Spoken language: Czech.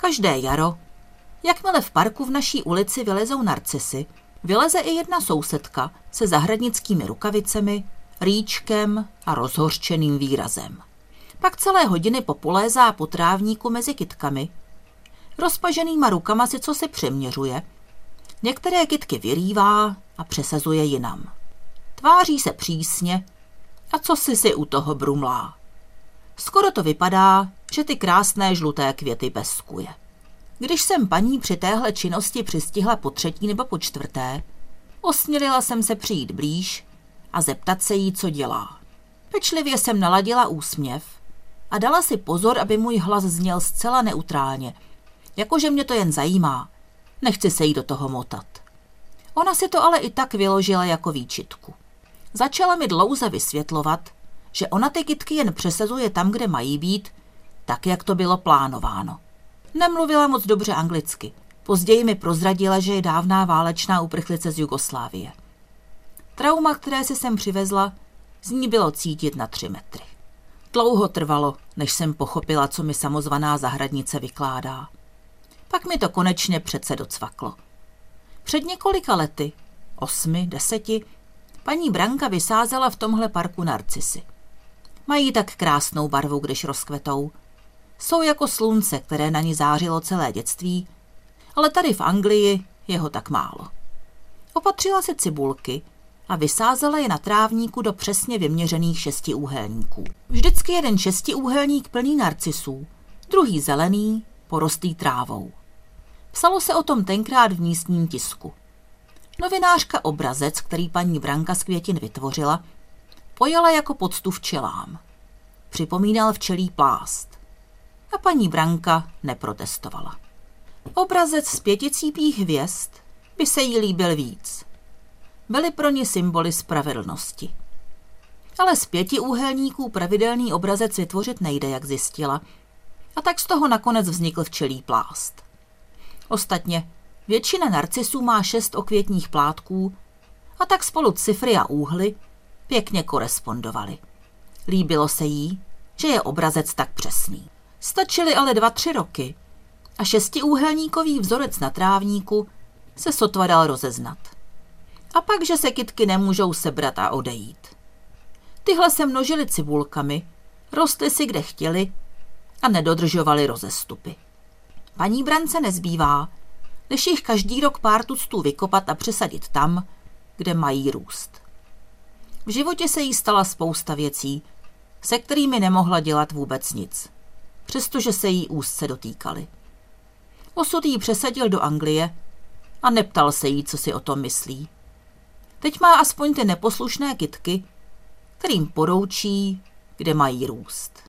Každé jaro, jakmile v parku v naší ulici vylezou narcisy, vyleze i jedna sousedka se zahradnickými rukavicemi, rýčkem a rozhořčeným výrazem. Pak celé hodiny populézá po trávníku mezi kytkami. Rozpaženýma rukama si co se přeměřuje. Některé kytky vyrývá a přesazuje jinam. Tváří se přísně a co si si u toho brumlá. Skoro to vypadá, že ty krásné žluté květy peskuje. Když jsem paní při téhle činnosti přistihla po třetí nebo po čtvrté, osmělila jsem se přijít blíž a zeptat se jí, co dělá. Pečlivě jsem naladila úsměv a dala si pozor, aby můj hlas zněl zcela neutrálně, jakože mě to jen zajímá. Nechci se jí do toho motat. Ona si to ale i tak vyložila jako výčitku. Začala mi dlouze vysvětlovat, že ona ty kytky jen přesazuje tam, kde mají být, tak, jak to bylo plánováno. Nemluvila moc dobře anglicky. Později mi prozradila, že je dávná válečná uprchlice z Jugoslávie. Trauma, které si sem přivezla, z ní bylo cítit na tři metry. Dlouho trvalo, než jsem pochopila, co mi samozvaná zahradnice vykládá. Pak mi to konečně přece docvaklo. Před několika lety, osmi, deseti, paní Branka vysázela v tomhle parku narcisy. Mají tak krásnou barvu, když rozkvetou. Jsou jako slunce, které na ní zářilo celé dětství, ale tady v Anglii je ho tak málo. Opatřila si cibulky a vysázela je na trávníku do přesně vyměřených šesti úhelníků. Vždycky jeden šestiúhelník plný narcisů, druhý zelený, porostlý trávou. Psalo se o tom tenkrát v místním tisku. Novinářka obrazec, který paní Branka z květin vytvořila, pojala jako poctu včelám. Připomínal včelí plást. A paní Branka neprotestovala. Obrazec z pěticípých hvězd by se jí líbil víc. Byly pro ně symboly spravedlnosti. Ale z pěti úhelníků pravidelný obrazec vytvořit nejde, jak zjistila. A tak z toho nakonec vznikl včelí plást. Ostatně většina narcisů má šest okvětních plátků a tak spolu cifry a úhly pěkně korespondovaly. Líbilo se jí, že je obrazec tak přesný. Stačily ale dva, tři roky a šestiúhelníkový vzorec na trávníku se sotva dal rozeznat. A pak, že se kytky nemůžou sebrat a odejít. Tyhle se množily cibulkami, rostly si kde chtěli a nedodržovali rozestupy. Paní Brance nezbývá, než jich každý rok pár tuctů vykopat a přesadit tam, kde mají růst. V životě se jí stala spousta věcí, se kterými nemohla dělat vůbec nic, přestože se jí úzce dotýkali. Osud jí přesadil do Anglie a neptal se jí, co si o tom myslí. Teď má aspoň ty neposlušné kytky, kterým poroučí, kde mají růst.